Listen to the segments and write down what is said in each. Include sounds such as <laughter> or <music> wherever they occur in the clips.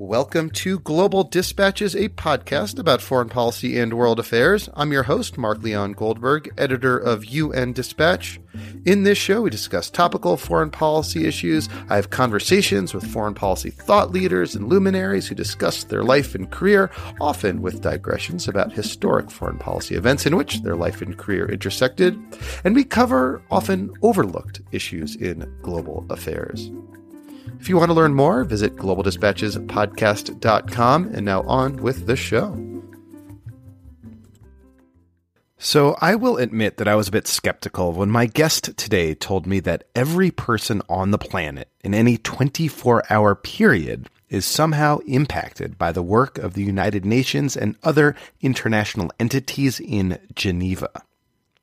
Welcome to Global Dispatches, a podcast about foreign policy and world affairs. I'm your host, Mark Leon Goldberg, editor of UN Dispatch. In this show, we discuss topical foreign policy issues. I have conversations with foreign policy thought leaders and luminaries who discuss their life and career, often with digressions about historic foreign policy events in which their life and career intersected. And we cover often overlooked issues in global affairs. If you want to learn more, visit globaldispatchespodcast.com. And now on with the show. So, I will admit that I was a bit skeptical when my guest today told me that every person on the planet in any 24 hour period is somehow impacted by the work of the United Nations and other international entities in Geneva.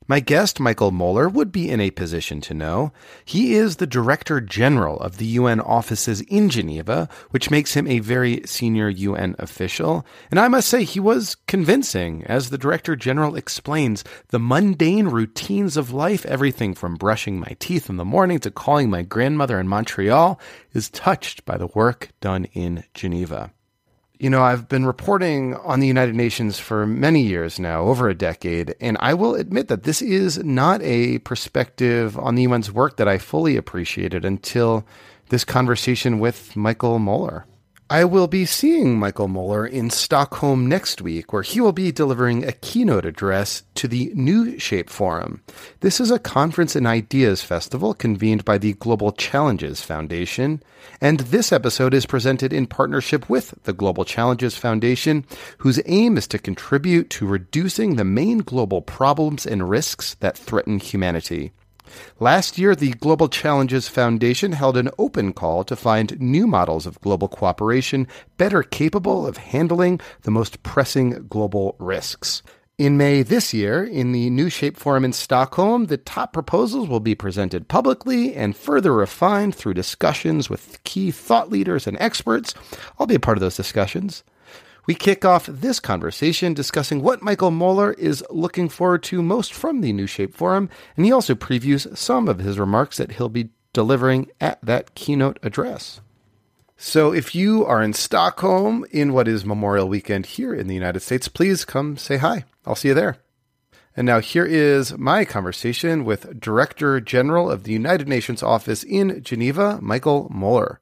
My guest, Michael Moeller, would be in a position to know. He is the Director General of the UN offices in Geneva, which makes him a very senior UN official. And I must say, he was convincing, as the Director General explains the mundane routines of life, everything from brushing my teeth in the morning to calling my grandmother in Montreal, is touched by the work done in Geneva. You know, I've been reporting on the United Nations for many years now, over a decade, and I will admit that this is not a perspective on the UN's work that I fully appreciated until this conversation with Michael Moeller. I will be seeing Michael Moeller in Stockholm next week, where he will be delivering a keynote address to the New Shape Forum. This is a conference and ideas festival convened by the Global Challenges Foundation, and this episode is presented in partnership with the Global Challenges Foundation, whose aim is to contribute to reducing the main global problems and risks that threaten humanity. Last year, the Global Challenges Foundation held an open call to find new models of global cooperation better capable of handling the most pressing global risks. In May this year, in the New Shape Forum in Stockholm, the top proposals will be presented publicly and further refined through discussions with key thought leaders and experts. I'll be a part of those discussions. We kick off this conversation discussing what Michael Moeller is looking forward to most from the New Shape Forum, and he also previews some of his remarks that he'll be delivering at that keynote address. So, if you are in Stockholm in what is Memorial Weekend here in the United States, please come say hi. I'll see you there. And now, here is my conversation with Director General of the United Nations Office in Geneva, Michael Moeller.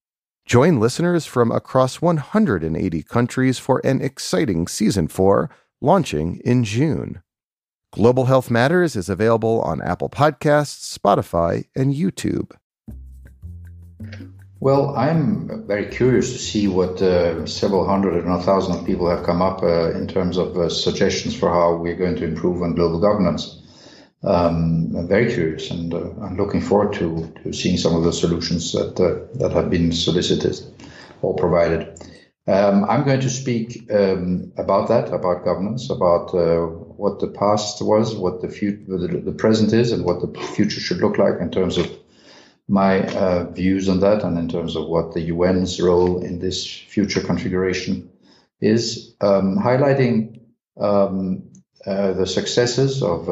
Join listeners from across 180 countries for an exciting season 4 launching in June. Global Health Matters is available on Apple Podcasts, Spotify, and YouTube. Well, I'm very curious to see what uh, several hundred, if not thousands, of people have come up uh, in terms of uh, suggestions for how we're going to improve on global governance I'm very curious and uh, I'm looking forward to, to seeing some of the solutions that, uh, that have been solicited or provided. Um, I'm going to speak um, about that, about governance, about uh, what the past was, what the, future, the, the, present is, and what the future should look like in terms of my uh, views on that, and in terms of what the UN's role in this future configuration is, um, highlighting um, uh, the successes of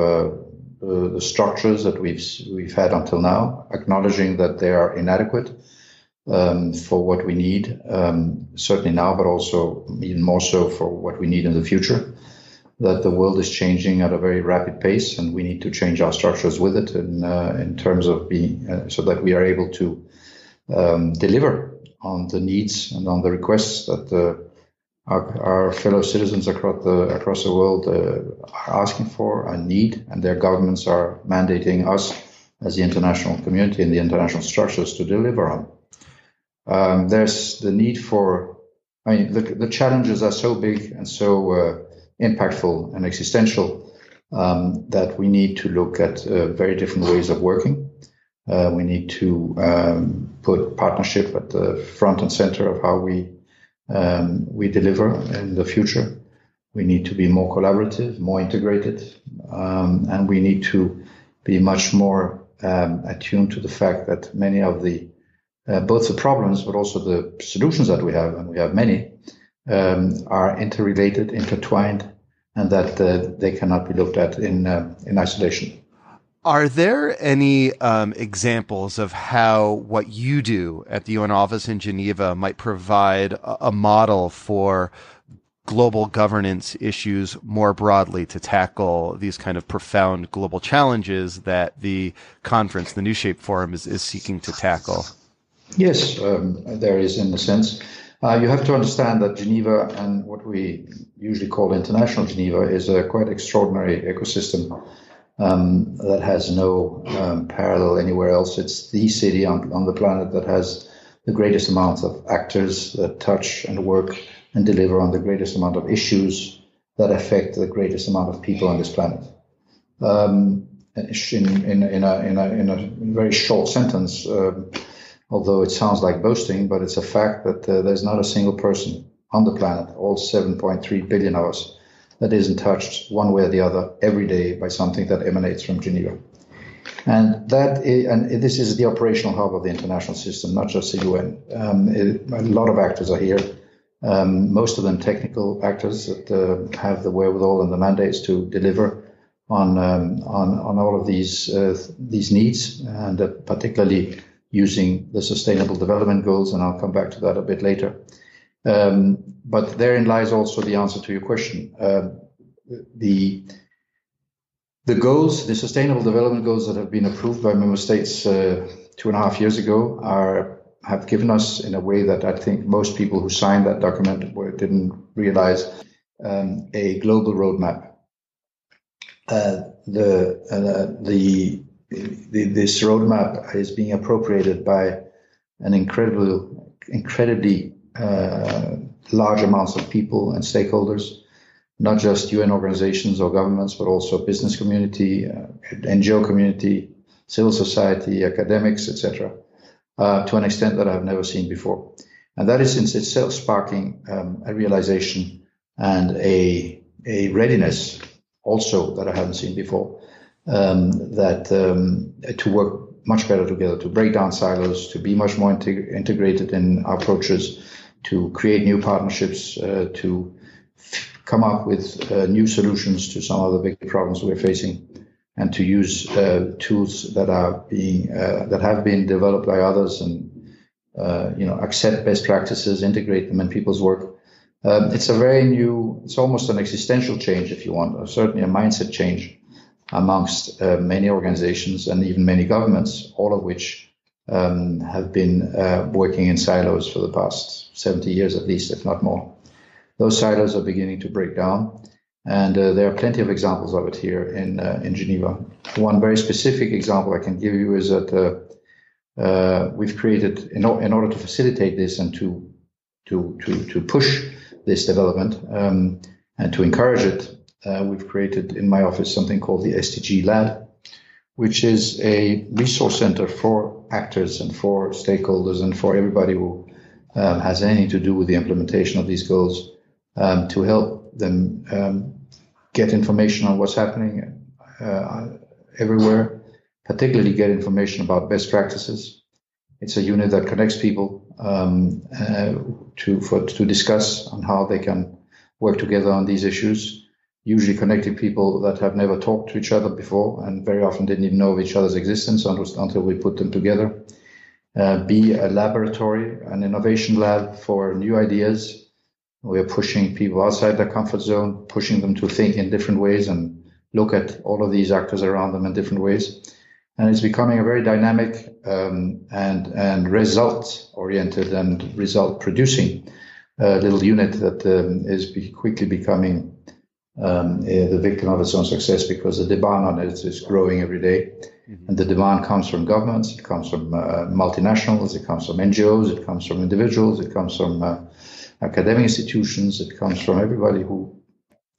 the structures that we've we've had until now, acknowledging that they are inadequate um, for what we need, um, certainly now, but also even more so for what we need in the future. That the world is changing at a very rapid pace, and we need to change our structures with it, in uh, in terms of being uh, so that we are able to um, deliver on the needs and on the requests that uh, our, our fellow citizens across the across the world uh, are asking for and need, and their governments are mandating us as the international community and the international structures to deliver on. Um, there's the need for, I mean, the, the challenges are so big and so uh, impactful and existential um, that we need to look at uh, very different ways of working. Uh, we need to um, put partnership at the front and center of how we um, we deliver in the future. We need to be more collaborative, more integrated, um, and we need to be much more um, attuned to the fact that many of the uh, both the problems but also the solutions that we have, and we have many, um, are interrelated, intertwined, and that uh, they cannot be looked at in uh, in isolation. Are there any um, examples of how what you do at the UN office in Geneva might provide a, model for global governance issues more broadly to tackle these kind of profound global challenges that the conference, the New Shape Forum, is, is seeking to tackle? Yes, um, there is in a sense. Uh, you have to understand that Geneva and what we usually call International Geneva is a quite extraordinary ecosystem um, that has no um, parallel anywhere else. It's the city on, on the planet that has the greatest amount of actors that touch and work and deliver on the greatest amount of issues that affect the greatest amount of people on this planet. Um, in, in, in, a, in, a, in a very short sentence, um, although it sounds like boasting, but it's a fact that uh, there's not a single person on the planet, all 7.3 billion of us, that isn't touched one way or the other every day by something that emanates from Geneva. And that is, and this is the operational hub of the international system, not just the UN. Um, it, a lot of actors are here. Um, most of them technical actors that uh, have the wherewithal and the mandates to deliver on um, on on all of these uh, these needs, and uh, particularly using the Sustainable Development Goals. And I'll come back to that a bit later. Um, but therein lies also the answer to your question. Uh, the the goals, the sustainable development goals that have been approved by member states uh, two and a half years ago, are have given us in a way that I think most people who signed that document didn't realize um, a global roadmap. Uh, the, uh, this roadmap is being appropriated by an incredibly uh, large amounts of people and stakeholders, not just UN organizations or governments, but also business community, uh, NGO community, civil society, academics, etc., uh, to an extent that I've never seen before. And that is in itself sparking um, a realization and a, a readiness also that I haven't seen before um, that um, to work much better together, to break down silos, to be much more integ- integrated in our approaches, to create new partnerships, uh, to f- come up with uh, new solutions to some of the big problems we're facing, and to use uh, tools that are being uh, that have been developed by others, and uh, you know accept best practices, integrate them in people's work. Um, it's a very new. It's almost an existential change, if you want, or certainly a mindset change amongst uh, many organizations and even many governments, all of which um, have been uh, working in silos for the past 70 years at least, if not more. Those silos are beginning to break down, and uh, there are plenty of examples of it here in uh, in Geneva. One very specific example I can give you is that uh, uh, we've created, in, in, order to facilitate this and to to to, to push this development um, and to encourage it, uh, we've created in my office something called the SDG Lab, which is a resource center for actors and for stakeholders and for everybody who um, has anything to do with the implementation of these goals um, to help them um, get information on what's happening uh, everywhere, particularly get information about best practices. It's a unit that connects people um, uh, to for, to discuss on how they can work together on these issues usually connecting people that have never talked to each other before and very often didn't even know of each other's existence until we put them together. Uh, be a laboratory, an innovation lab for new ideas. We are pushing people outside their comfort zone, pushing them to think in different ways and look at all of these actors around them in different ways. And it's becoming a very dynamic um, and and result oriented and result producing uh, little unit that um, is be quickly becoming um, uh, the victim of its own success because the demand on it is growing every day. Mm-hmm. And the demand comes from governments, it comes from uh, multinationals, it comes from NGOs, it comes from individuals, it comes from uh, academic institutions, it comes from everybody who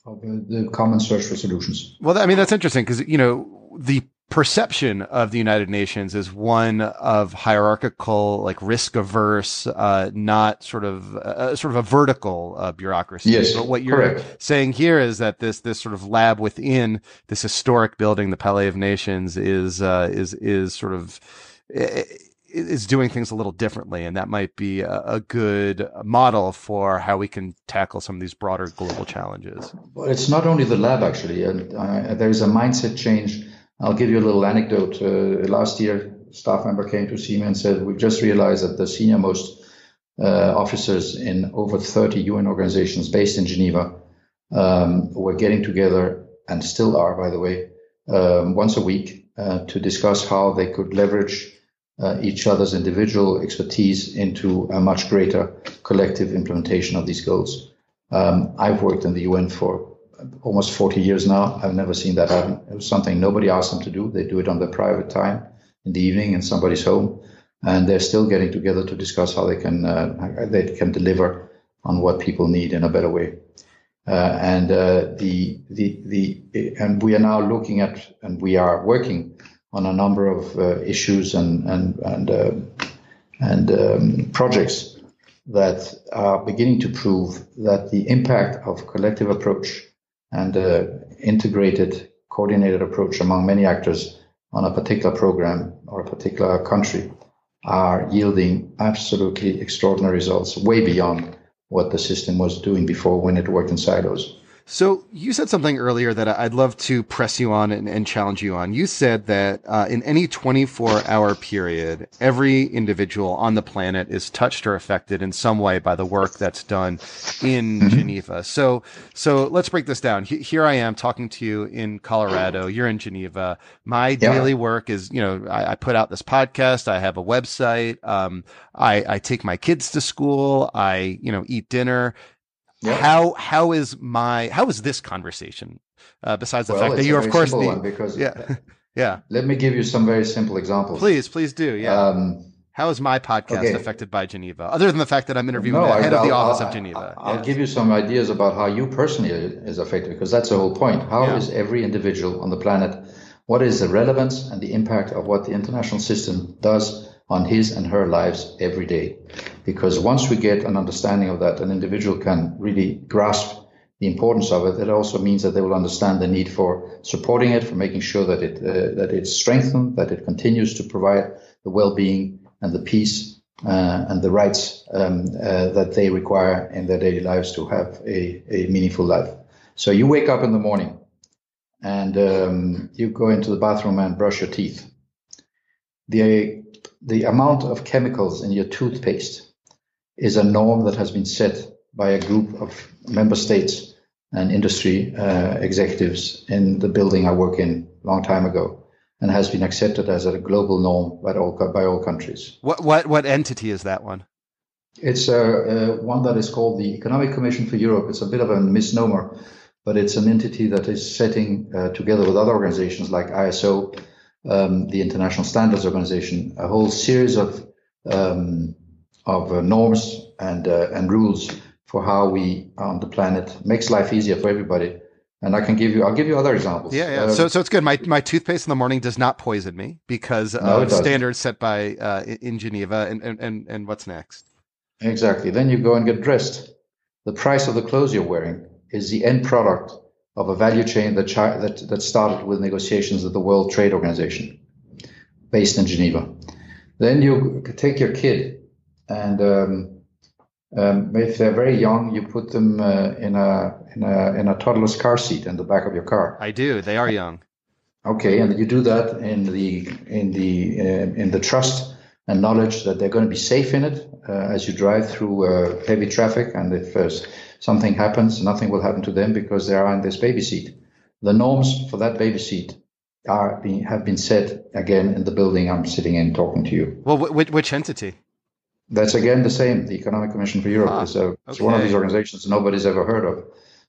the common search for solutions. Well, I mean that's interesting because you know the perception of the United Nations is one of hierarchical, like risk averse, uh, not sort of uh, sort of a vertical uh, bureaucracy. Yes, but what you're correct. saying here is that this this sort of lab within this historic building, the Palais of Nations, is uh, is is sort of is doing things a little differently, and that might be a, a, good model for how we can tackle some of these broader global challenges. Well, it's not only the lab actually, and uh, there is a mindset change I'll give you a little anecdote. Uh, last year, staff member came to see me and said, "We've just realized that the senior most uh, officers in over 30 UN organizations based in Geneva um, were getting together and still are, by the way, um, once a week uh, to discuss how they could leverage uh, each other's individual expertise into a much greater collective implementation of these goals. Um, I've worked in the UN for almost 40 years now. I've never seen that happen. It was something nobody asked them to do. They do it on their private time in the evening in somebody's home, and they're still getting together to discuss how they can uh, they can deliver on what people need in a better way. Uh, and uh, the the the and we are now looking at and we are working on a number of uh, issues and and and uh, and um, projects that are beginning to prove that the impact of collective approach and uh, integrated, coordinated approach among many actors on a particular program or a particular country are yielding absolutely extraordinary results, way beyond what the system was doing before when it worked in silos. So you said something earlier that I'd love to press you on and, and challenge you on. You said that uh, in any 24 hour period, every individual on the planet is touched or affected in some way by the work that's done in mm-hmm. Geneva. So, so let's break this down. here I am talking to you in Colorado. You're in Geneva. My yeah. daily work is, you know, I, I, put out this podcast. I have a website. Um, I, I take my kids to school. I, you know, eat dinner How how is my how is this conversation? Uh, besides the well, fact that you're of course the, because yeah <laughs> <laughs> yeah. Let me give you some very simple examples. Please, please do. Yeah. Um, how is my podcast okay. affected by Geneva, other than the fact that I'm interviewing no, the head I'll, of the I'll, office I'll, of Geneva? I'll give you some ideas about how you personally is affected, because that's the whole point. How yeah. is every individual on the planet? What is the relevance and the impact of what the international system does on his and her lives every day. Because once we get an understanding of that, an individual can really grasp the importance of it. It also means that they will understand the need for supporting it, for making sure that it uh, that it's strengthened, that it continues to provide the well-being and the peace uh, and the rights um, uh, that they require in their daily lives to have a, a meaningful life. So you wake up in the morning and um, you go into the bathroom and brush your teeth. The the amount of chemicals in your toothpaste is a norm that has been set by a group of member states and industry uh, executives in the building I work in a long time ago and has been accepted as a global norm by all, by all countries. What, what, what entity is that one? It's uh, uh, one that is called the Economic Commission for Europe. It's a bit of a misnomer, but it's an entity that is setting uh, together with other organizations like ISO um, the International Standards Organization, a whole series of um, of uh, norms and uh, and rules for how we on the planet makes life easier for everybody. And I can give you, I'll give you other examples. Yeah, yeah. Uh, so, so it's good. My my toothpaste in the morning does not poison me because no, of standards set by uh, in Geneva. And, and and and what's next? Exactly. Then you go and get dressed. The price of the clothes you're wearing is the end product of a value chain that, that, that started with negotiations at the World Trade Organization based in Geneva. Then you take your kid and um, um, if they're very young, you put them uh, in a in a in a toddler's car seat in the back of your car. I do. They are young. Okay, and you do that in the in the uh, in the trust and knowledge that they're going to be safe in it uh, as you drive through uh, heavy traffic, and if something happens, nothing will happen to them because they are in this baby seat. The norms for that baby seat are being, have been set again in the building I'm sitting in talking to you. Well, which, which entity? That's again the same. The Economic Commission for Europe ah, is a, it's one of these organizations nobody's ever heard of,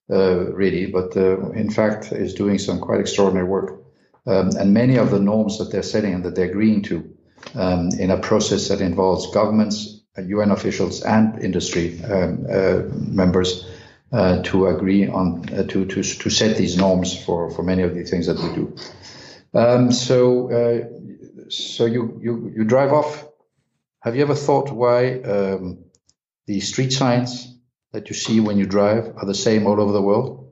uh, really, but uh, in fact is doing some quite extraordinary work. Um, and many of the norms that they're setting and that they're agreeing to um, in a process that involves governments, UN officials and industry um, uh, members uh, to agree on uh, to, to to set these norms for for many of the things that we do. Um, so, uh, so you, you you drive off. Have you ever thought why um, the street signs that you see when you drive are the same all over the world?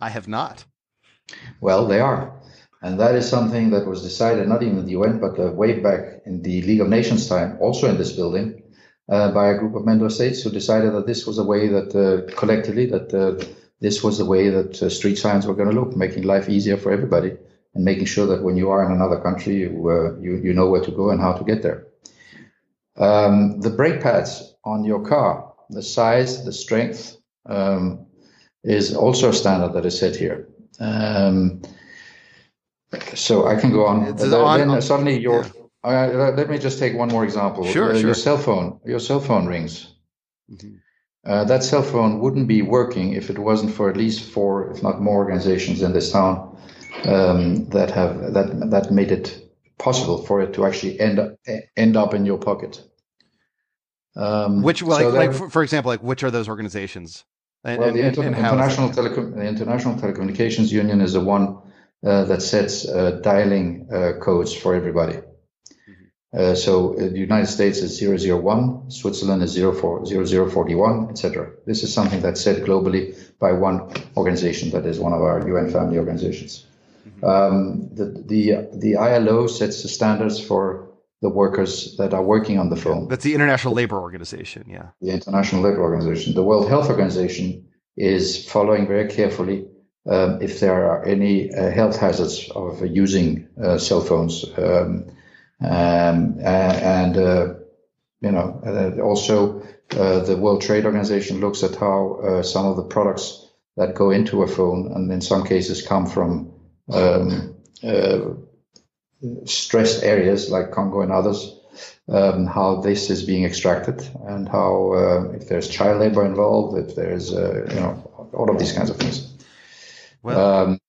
I have not. Well, they are. And that is something that was decided not even in the UN, but uh, way back in the League of Nations time, also in this building, uh, by a group of member states who decided that this was a way that uh, collectively that uh, this was the way that uh, street signs were going to look, making life easier for everybody and making sure that when you are in another country, you uh, you, you know where to go and how to get there. Um, the brake pads on your car, the size, the strength, um, is also a standard that is set here. Um, so I can go on. It's then, on- then suddenly your. yeah. Uh, let me just take one more example. Sure, Uh, sure. Your cell phone. Your cell phone rings. Mhm. Uh, that cell phone wouldn't be working if it wasn't for at least four, if not more, organizations in this town um, that have that that made it possible for it to actually end up, end up in your pocket. Um, Which, like, so like that- for, for example, like which are those organizations? And, well, and- the Inter- and international telecom- the international telecommunications union is the one uh, that sets uh, dialing uh, codes for everybody. Mm-hmm. Uh, so uh, the United States is 001, Switzerland is 04, 0041, etc. This is something that's set globally by one organization that is one of our UN family organizations. Mm-hmm. Um, the, the, the ILO sets the standards for the workers that are working on the phone That's the International Labor Organization. Yeah. the International Labour Organization. The World Health Organization is following very carefully um, if there are any uh, health hazards of using uh, cell phones. Um, um, and, uh, you know, also uh, the World Trade Organization looks at how some of the products that go into a phone and in some cases come from um, stressed areas like Congo and others um, how this is being extracted and how uh, if there's child labor involved, if there's uh, you know all of these kinds of things. Well, Um,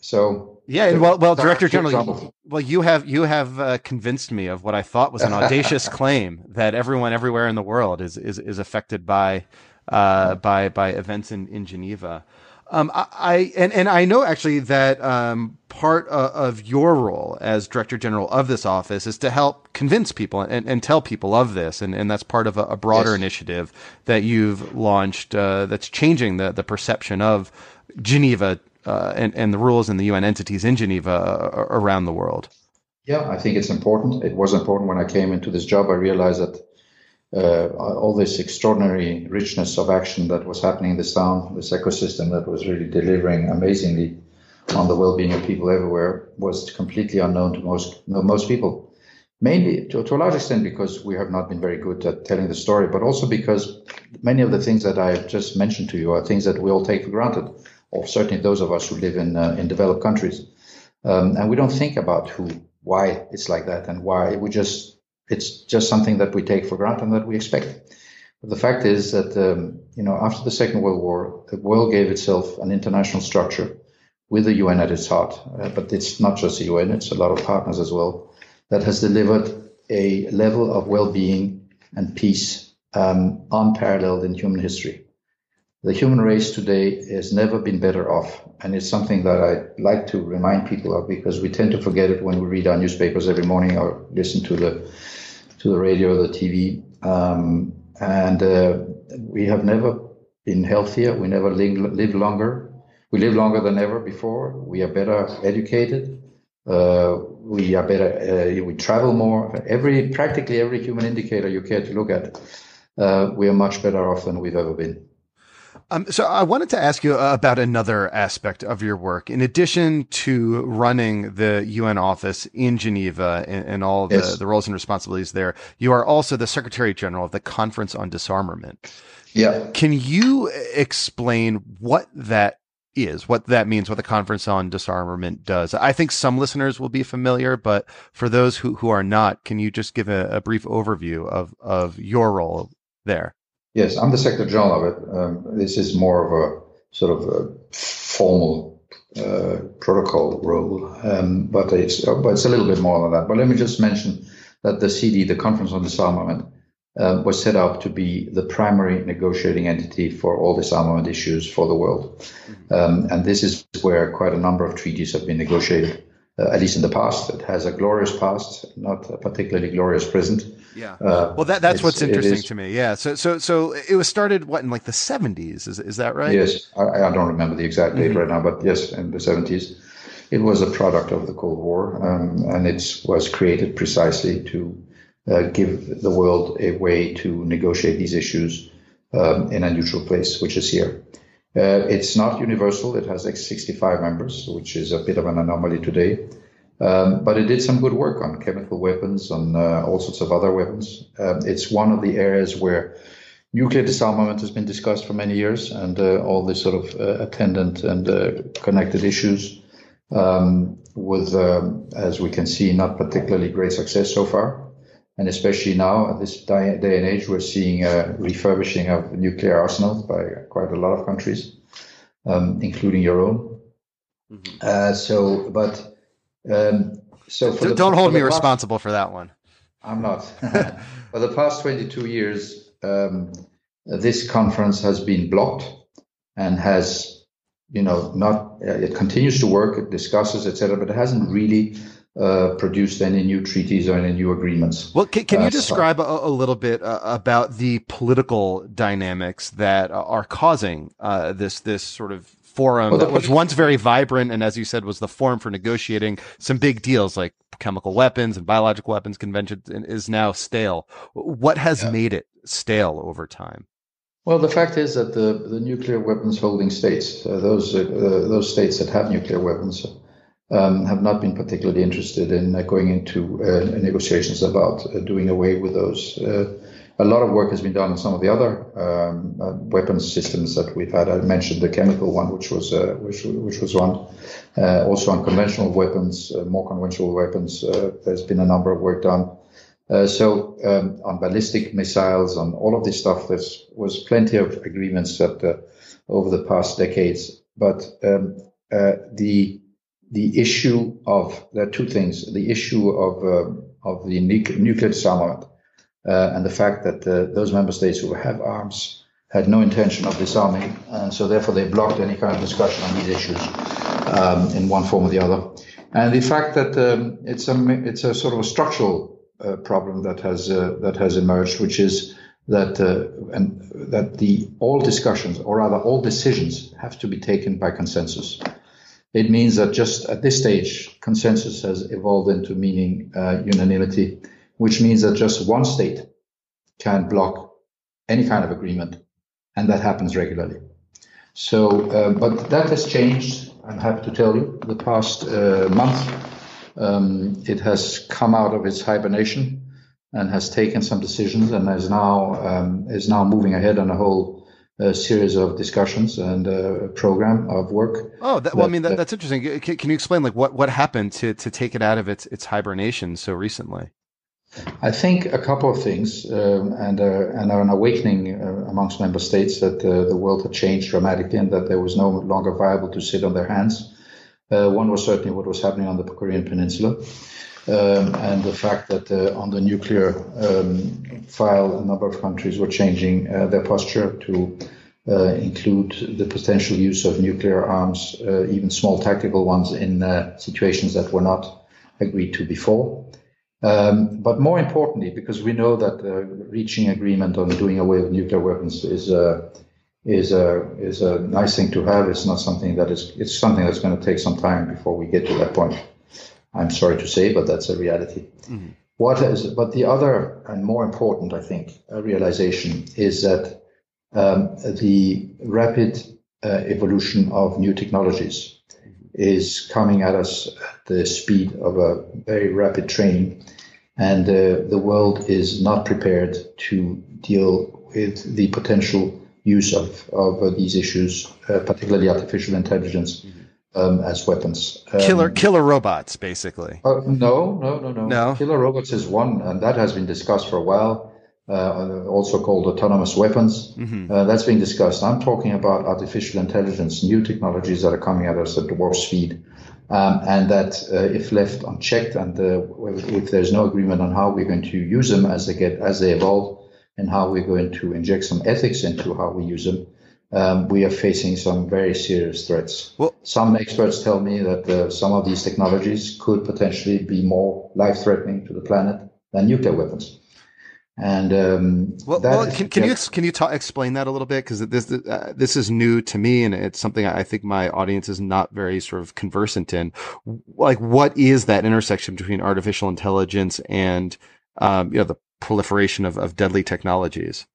so yeah. And well, well, Director General, well, you have you have uh, convinced me of what I thought was an audacious <laughs> claim that everyone everywhere in the world is is is affected by uh, by by events in in Geneva. Um, I, I and and I know actually that um, part of, of your role as Director General of this office is to help convince people and, and tell people of this, and, and that's part of a, a broader Yes. initiative that you've launched uh, that's changing the the perception of Geneva uh, and and the rules and the UN entities in Geneva uh, around the world. yeah, I think it's important. It was important when I came into this job. I realized that uh, all this extraordinary richness of action that was happening in this town, this ecosystem that was really delivering amazingly on the well-being of people everywhere, was completely unknown to most most people. Mainly to, to a large extent because we have not been very good at telling the story, but also because many of the things that I have just mentioned to you are things that we all take for granted, or certainly those of us who live in uh, in developed countries, um, and we don't think about who, why it's like that, and why we just it's just something that we take for granted and that we expect. But the fact is that um, you know after the Second World War, the world gave itself an international structure with the UN at its heart. Uh, but it's not just the UN; it's a lot of partners as well that has delivered a level of well-being and peace um, unparalleled in human history. The human race today has never been better off, and it's something that I like to remind people of because we tend to forget it when we read our newspapers every morning or listen to the to the radio or the TV. Um, and uh, we have never been healthier. We never live, live longer. We live longer than ever before. We are better educated. Uh, we are better. Uh, we travel more. Every practically every human indicator you care to look at, uh, we are much better off than we've ever been. Um, so I wanted to ask you about another aspect of your work. In addition to running the UN office in Geneva and, and all the, Yes. the roles and responsibilities there, you are also the Secretary General of the Conference on Disarmament. Yeah. Can you explain what that is, what that means, what the Conference on Disarmament does? I think some listeners will be familiar, but for those who, who are not, can you just give a, a brief overview of, of your role there? Yes, I'm the Secretary General of it. Um, this is more of a sort of a formal uh, protocol role, um, but it's uh, but it's a little bit more than that. But let me just mention that the CD, the Conference on Disarmament, uh, was set up to be the primary negotiating entity for all disarmament issues for the world, um, and this is where quite a number of treaties have been negotiated. uh, at least in the past. It has a glorious past, not a particularly glorious present. Yeah. Uh, well, that, that's what's interesting to me. Yeah. So, so, so it was started what in like the seventies? Is is that right? Yes. I, I don't remember the exact date mm-hmm. right now, but yes, in the seventies, it was a product of the Cold War, um, and it was created precisely to uh, give the world a way to negotiate these issues um, in a neutral place, which is here. Uh, it's not universal. It has like 65 members, which is a bit of an anomaly today. Um, but it did some good work on chemical weapons, on uh, all sorts of other weapons. Um, it's one of the areas where nuclear disarmament has been discussed for many years, and uh, all the sort of uh, attendant and uh, connected issues, um, with, um, as we can see, not particularly great success so far. And especially now, at this day and age, we're seeing a refurbishing of nuclear arsenals by quite a lot of countries, um, including your own. Mm-hmm. Uh, so, but um, so the, don't hold me past, responsible for that one. I'm not. <laughs> for the past 22 years, um, this conference has been blocked and has, you know, not. Uh, it continues to work. It discusses, etc., but it hasn't really uh, produced any new treaties or any new agreements. Well, can, can you uh, describe so, a, a, little bit uh, about the political dynamics that are causing uh, this this sort of forum well, that was once very vibrant and, as you said, was the forum for negotiating some big deals like chemical weapons and biological weapons convention is now stale. What has yeah. made it stale over time? Well, the fact is that the, the nuclear weapons holding states, uh, those uh, those states that have nuclear weapons, um, have not been particularly interested in uh, going into uh, negotiations about uh, doing away with those. Uh, a lot of work has been done on some of the other um, uh, weapons systems that we've had. I mentioned the chemical one, which was uh, which which was one. also on conventional weapons, more conventional weapons. there's been a number of work done. so um, on ballistic missiles, on all of this stuff, there was plenty of agreements that over the past decades. But um, the the issue of there are two things: the issue of uh, of the nuclear disarmament uh, and the fact that uh, those member states who have arms had no intention of disarming, and so therefore they blocked any kind of discussion on these issues um, in one form or the other. And the fact that um, it's a it's a sort of a structural uh, problem that has uh, that has emerged, which is that uh, and that the all discussions, or rather all decisions, have to be taken by consensus. It means that just at this stage, consensus has evolved into meaning uh, unanimity, which means that just one state can block any kind of agreement, and that happens regularly. So, uh, but that has changed. I'm happy to tell you. The past uh, month, um, it has come out of its hibernation and has taken some decisions, and is now um, is now moving ahead on a whole a series of discussions and a program of work. Oh, that, well, that, I mean, that, that's interesting. Can, can, you explain like what, what happened to, to take it out of its, its hibernation so recently? I think a couple of things um, and, uh, and an awakening uh, amongst member states that uh, the world had changed dramatically and that there was no longer viable to sit on their hands. Uh, one was certainly what was happening on the Korean Peninsula. Um, and the fact that uh, on the nuclear um, file, a number of countries were changing uh, their posture to include the potential use of nuclear arms, even small tactical ones, in situations that were not agreed to before. Um, but more importantly, because we know that uh, reaching agreement on doing away with nuclear weapons is is a is a nice thing to have. It's not something that is. It's something that's going to take some time before we get to that point. I'm sorry to say, but that's a reality. Mm-hmm. What is, but the other and more important, I think, realization is that um, the rapid uh, evolution of new technologies is coming at us at the speed of a very rapid train, and uh, the world is not prepared to deal with the potential use of, of uh, these issues, uh, particularly artificial intelligence. Um, as weapons. Um, killer killer robots, basically. Uh, no, no, no, no. No. Killer robots is one, and that has been discussed for a while. Uh, also called autonomous weapons. Mm-hmm. Uh, that's being discussed. I'm talking about artificial intelligence, new technologies that are coming at us at dwarf speed. Um, and that uh, if left unchecked and uh, if there's no agreement on how we're going to use them as they get as they evolve and how we're going to inject some ethics into how we use them, um, we are facing some very serious threats. Well, some experts tell me that uh, some of these technologies could potentially be more life-threatening to the planet than nuclear weapons. And um, well, well can, can you can you talk, explain that a little bit because this uh, this is new to me and it's something I think my audience is not very sort of conversant in. Like, what is that intersection between artificial intelligence and um, you know the proliferation of, of deadly technologies?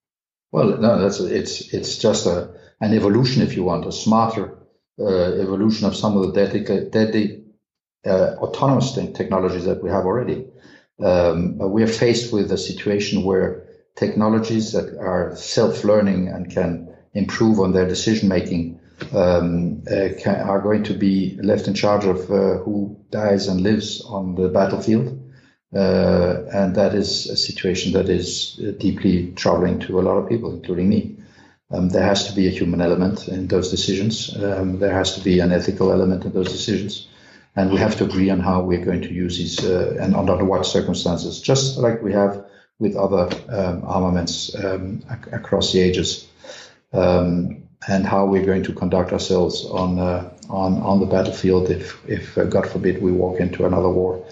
Well, no, that's it's it's just a an evolution, if you want, a smarter uh, evolution of some of the deadly, deadly uh, autonomous technologies that we have already. Um, we are faced with a situation where technologies that are self-learning and can improve on their decision making um, uh, can, are going to be left in charge of uh, who dies and lives on the battlefield. Uh, and that is a situation that is uh, deeply troubling to a lot of people, including me. Um, there has to be a human element in those decisions. Um, there has to be an ethical element in those decisions. And we have to agree on how we're going to use these uh, and under what circumstances, just like we have with other um, armaments um, ac- across the ages, um, and how we're going to conduct ourselves on uh, on on the battlefield if if uh, God forbid we walk into another war.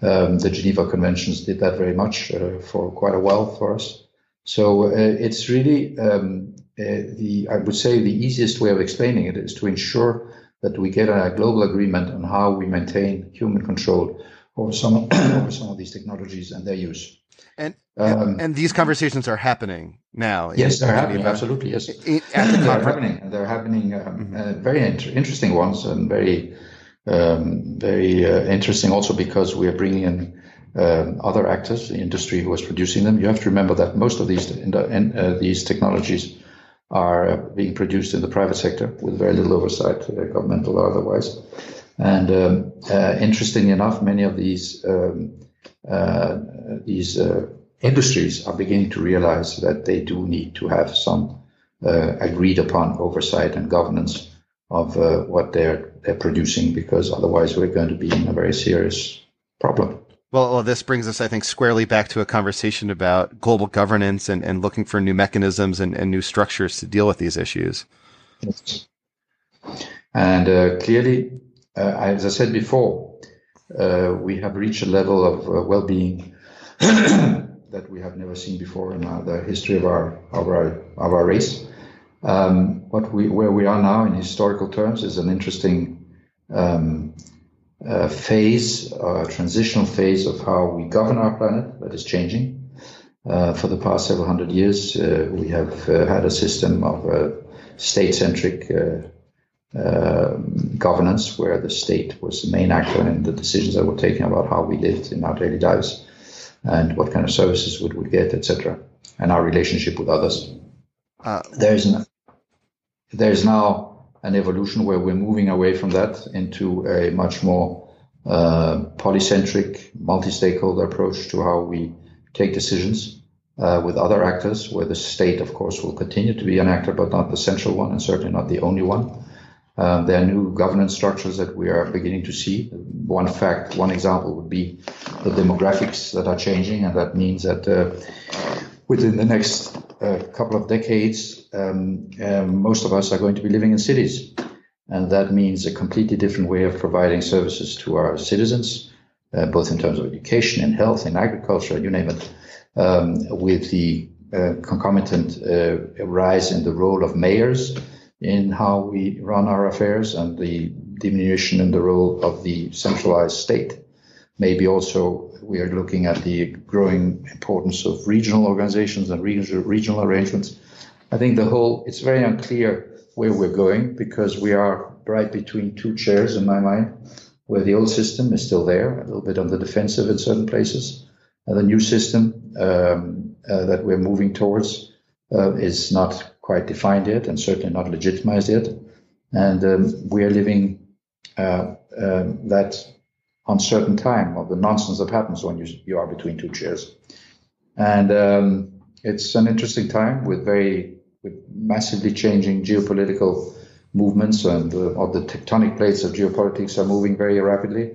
Um, the Geneva Conventions did that very much uh, for quite a while for us. So uh, it's really um, uh, the I would say the easiest way of explaining it is to ensure that we get a global agreement on how we maintain human control over some <clears throat> over some of these technologies and their use. And um, and, these conversations are happening now. Yes, they're happening. Absolutely, yes. At the they're happening, they're happening. Um, mm-hmm. uh, very inter- interesting ones, and very um, very uh, interesting also because we are bringing in um, other actors, the industry who is producing them. You have to remember that most of these in the, in, uh, these technologies are being produced in the private sector with very little oversight, uh, governmental or otherwise. And um, uh, interestingly enough, many of these um, uh, these uh, industries are beginning to realize that they do need to have some uh, agreed upon oversight and governance of uh, what they're they're producing, because otherwise we're going to be in a very serious problem. Well, well, this brings us, I think, squarely back to a conversation about global governance and, and looking for new mechanisms and, and new structures to deal with these issues. And uh, clearly, uh, as I said before, uh, we have reached a level of uh, well-being <clears throat> that we have never seen before in uh, the history of our of our of our race. Um, what we where we are now in historical terms is an interesting um, uh, phase, a transitional phase of how we govern our planet that is changing. Uh, for the past several hundred years, uh, we have uh, had a system of uh, state-centric uh, governance where the state was the main actor in the decisions that were taken about how we lived in our daily lives and what kind of services we would get, etc., and our relationship with others. there's, an, there's now an evolution where we're moving away from that into a much more uh, polycentric, multi-stakeholder approach to how we take decisions uh, with other actors, where the state, of course, will continue to be an actor, but not the central one, and certainly not the only one. Um, there are new governance structures that we are beginning to see. One fact, one example would be the demographics that are changing, and that means that uh, within the next uh, couple of decades, um, um, most of us are going to be living in cities. And that means a completely different way of providing services to our citizens, uh, both in terms of education and health and agriculture, you name it, um, with the uh, concomitant uh, rise in the role of mayors in how we run our affairs and the diminution in the role of the centralized state. Maybe also we are looking at the growing importance of regional organizations and regional, arrangements. I think the whole, it's very unclear where we're going because we are right between two chairs in my mind, where the old system is still there, a little bit on the defensive in certain places. And the new system um, uh, that we're moving towards uh, is not quite defined yet and certainly not legitimized yet. And um, we are living uh, um, that uncertain time of the nonsense that happens when you, you are between two chairs. And um, it's an interesting time with very with massively changing geopolitical movements and uh, all the tectonic plates of geopolitics are moving very rapidly.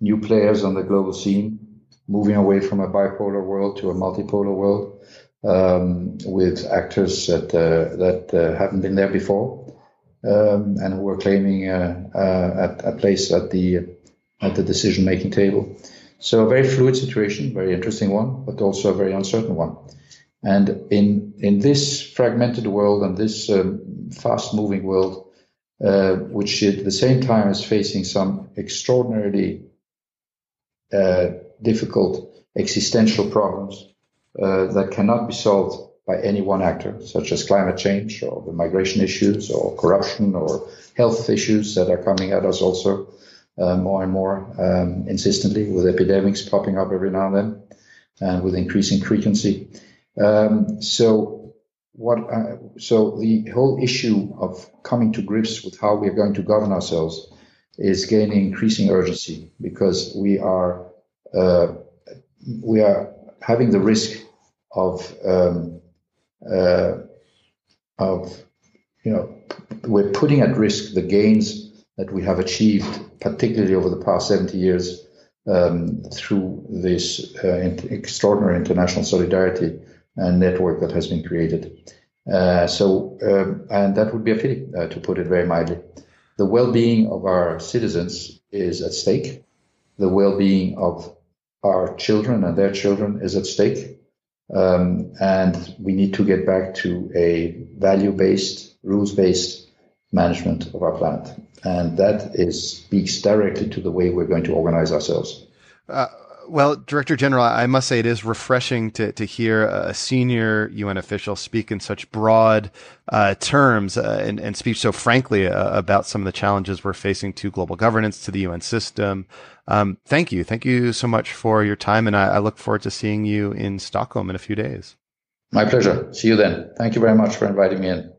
New players on the global scene, moving away from a bipolar world to a multipolar world. um, with actors that uh, that uh, haven't been there before um, and who are claiming uh, a, a place at the at the decision making table. So a very fluid situation, very interesting one, but also a very uncertain one. And in in this fragmented world and this um, fast moving world, uh, which at the same time is facing some extraordinarily uh, difficult existential problems uh, that cannot be solved by any one actor, such as climate change or the migration issues or corruption or health issues that are coming at us also uh, more and more um, insistently with epidemics popping up every now and then and with increasing frequency. Um, so what? Uh, so the whole issue of coming to grips with how we are going to govern ourselves is gaining increasing urgency because we are uh, we are having the risk of um, uh, of you know we're putting at risk the gains that we have achieved, particularly over the past 70 years, um, through this uh, extraordinary international solidarity and network that has been created. Uh, so, um, and that would be a pity, uh, to put it very mildly. The well-being of our citizens is at stake. The well-being of our children and their children is at stake. Um, and we need to get back to a value-based, rules-based management of our planet. And that is, speaks directly to the way we're going to organize ourselves. Uh, well, Director General, I must say it is refreshing to, to hear a senior UN official speak in such broad uh, terms uh, and, and speak so frankly uh, about some of the challenges we're facing to global governance, to the UN system. Um, thank you. Thank you so much for your time. And I, I look forward to seeing you in Stockholm in a few days. My pleasure. See you then. Thank you very much for inviting me in.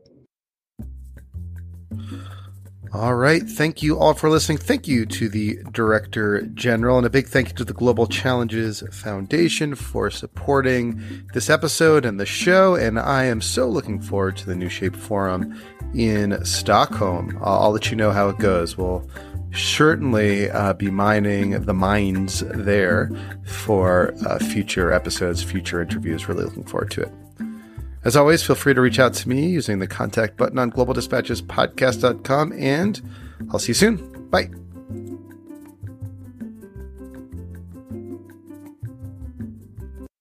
All right. Thank you all for listening. Thank you to the Director General, and a big thank you to the Global Challenges Foundation for supporting this episode and the show. And I am so looking forward to the New Shape Forum in Stockholm. I'll, I'll let you know how it goes. We'll certainly uh, be mining the minds there for uh, future episodes, future interviews. Really looking forward to it. As always, feel free to reach out to me using the contact button on globaldispatchespodcast.com, and I'll see you soon. Bye.